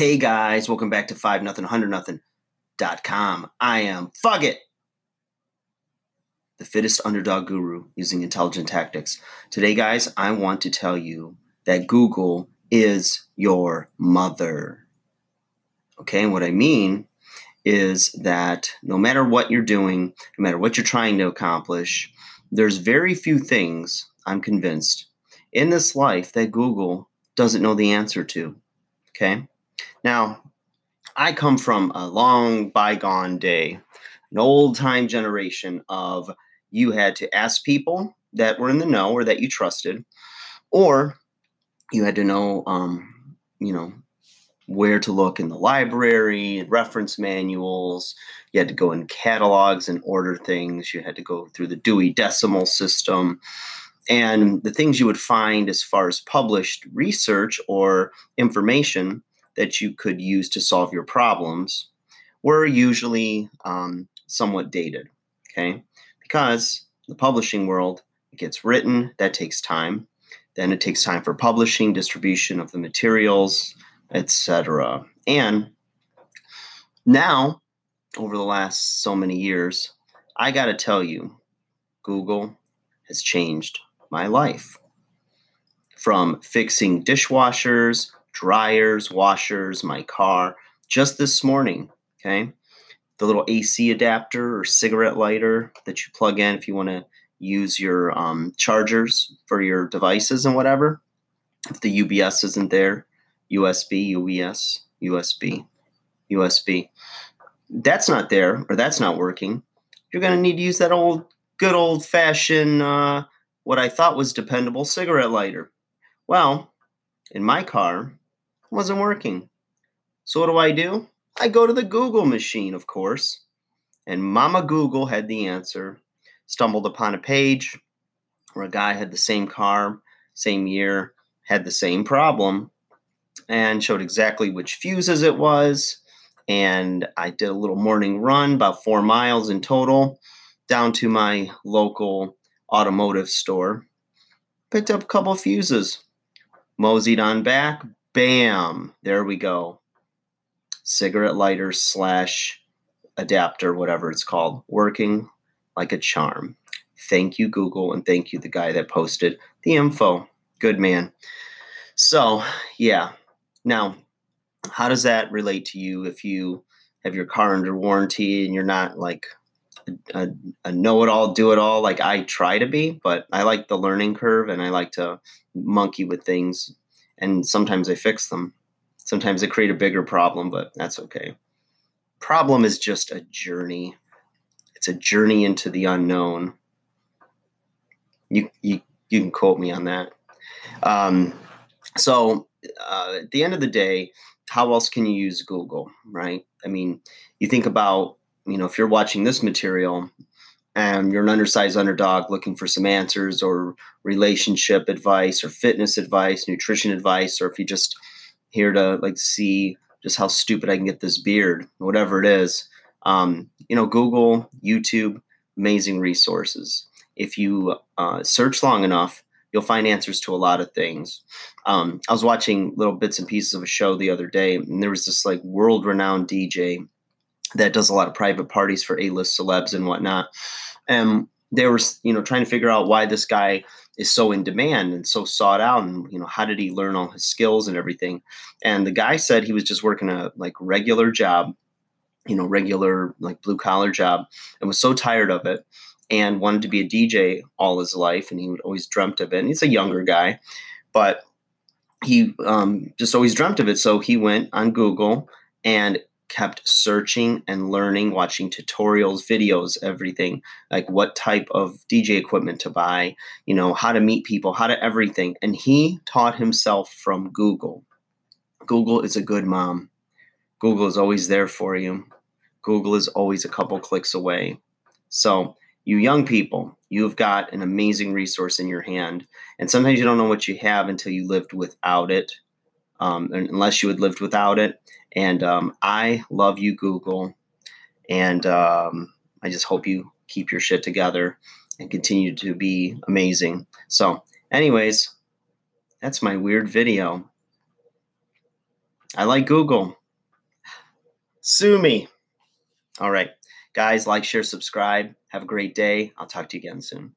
Hey guys, welcome back to 5 nothing 100 nothing dot com. I am fuck it. the fittest underdog guru using intelligent tactics. Today, guys, I want to tell you that Google is your mother. Okay, and what I mean is that no matter what you're doing, no matter what you're trying to accomplish, there's very few things, I'm convinced, in this life that Google doesn't know the answer to. Okay? Now, I come from a long bygone day, an old time generation of you had to ask people that were in the know or that you trusted, or you had to know, um, you know, where to look in the library, reference manuals. You had to go in catalogs and order things. You had to go through the Dewey Decimal System. And the things you would find as far as published research or information that you could use to solve your problems were usually um, somewhat dated. Okay, because the publishing world it gets written, that takes time. Then it takes time for publishing, distribution of the materials, etc. And now, over the last so many years, I got to tell you, Google has changed my life. From fixing dishwashers dryers, washers, my car just this morning. Okay. The little AC adapter or cigarette lighter that you plug in if you want to use your um, chargers for your devices and whatever. If the UBS isn't there, USB, UBS, USB, USB. That's not there or that's not working. You're going to need to use that old, good old fashioned, uh, what I thought was dependable cigarette lighter. Well, in my car, wasn't working. So what do I do? I go to the Google machine, of course. And Mama Google had the answer. Stumbled upon a page where a guy had the same car, same year, had the same problem, and showed exactly which fuses it was. And I did a little morning run, about four miles in total, down to my local automotive store. Picked up a couple fuses, moseyed on back, Bam! There we go. Cigarette lighter slash adapter, whatever it's called, working like a charm. Thank you, Google, and thank you, the guy that posted the info. Good man. So, yeah. Now, how does that relate to you if you have your car under warranty and you're not like a, a, know it all, do it all like I try to be, but I like the learning curve and I like to monkey with things and sometimes I fix them. Sometimes I create a bigger problem, but that's okay. Problem is just a journey. It's a journey into the unknown. You you you can quote me on that. Um, so uh, at the end of the day, how else can you use Google, right? I mean, you think about you know if you're watching this material and you're an undersized underdog looking for some answers or relationship advice or fitness advice, nutrition advice, or if you're just here to like see just how stupid I can get this beard, whatever it is, um, you know, Google, YouTube, amazing resources. If you uh, search long enough, you'll find answers to a lot of things. Um, I was watching little bits and pieces of a show the other day, and there was this like world renowned DJ that does a lot of private parties for A-list celebs and whatnot. And they were, you know, trying to figure out why this guy is so in demand and so sought out, and you know, how did he learn all his skills and everything? And the guy said he was just working a like regular job, you know, regular like blue collar job, and was so tired of it and wanted to be a DJ all his life, and he would always dreamt of it. And he's a younger guy, but he um, just always dreamt of it. So he went on Google and kept searching and learning, watching tutorials, videos, everything like what type of DJ equipment to buy, you know, how to meet people, how to everything. And he taught himself from Google. Google is a good mom. Google is always there for you. Google is always a couple clicks away. So, you young people, you've got an amazing resource in your hand. And sometimes you don't know what you have until you lived without it, um, unless you had lived without it. And um, I love you, Google. And um, I just hope you keep your shit together and continue to be amazing. So, anyways, that's my weird video. I like Google. Sue me. All right. Guys, like, share, subscribe. Have a great day. I'll talk to you again soon.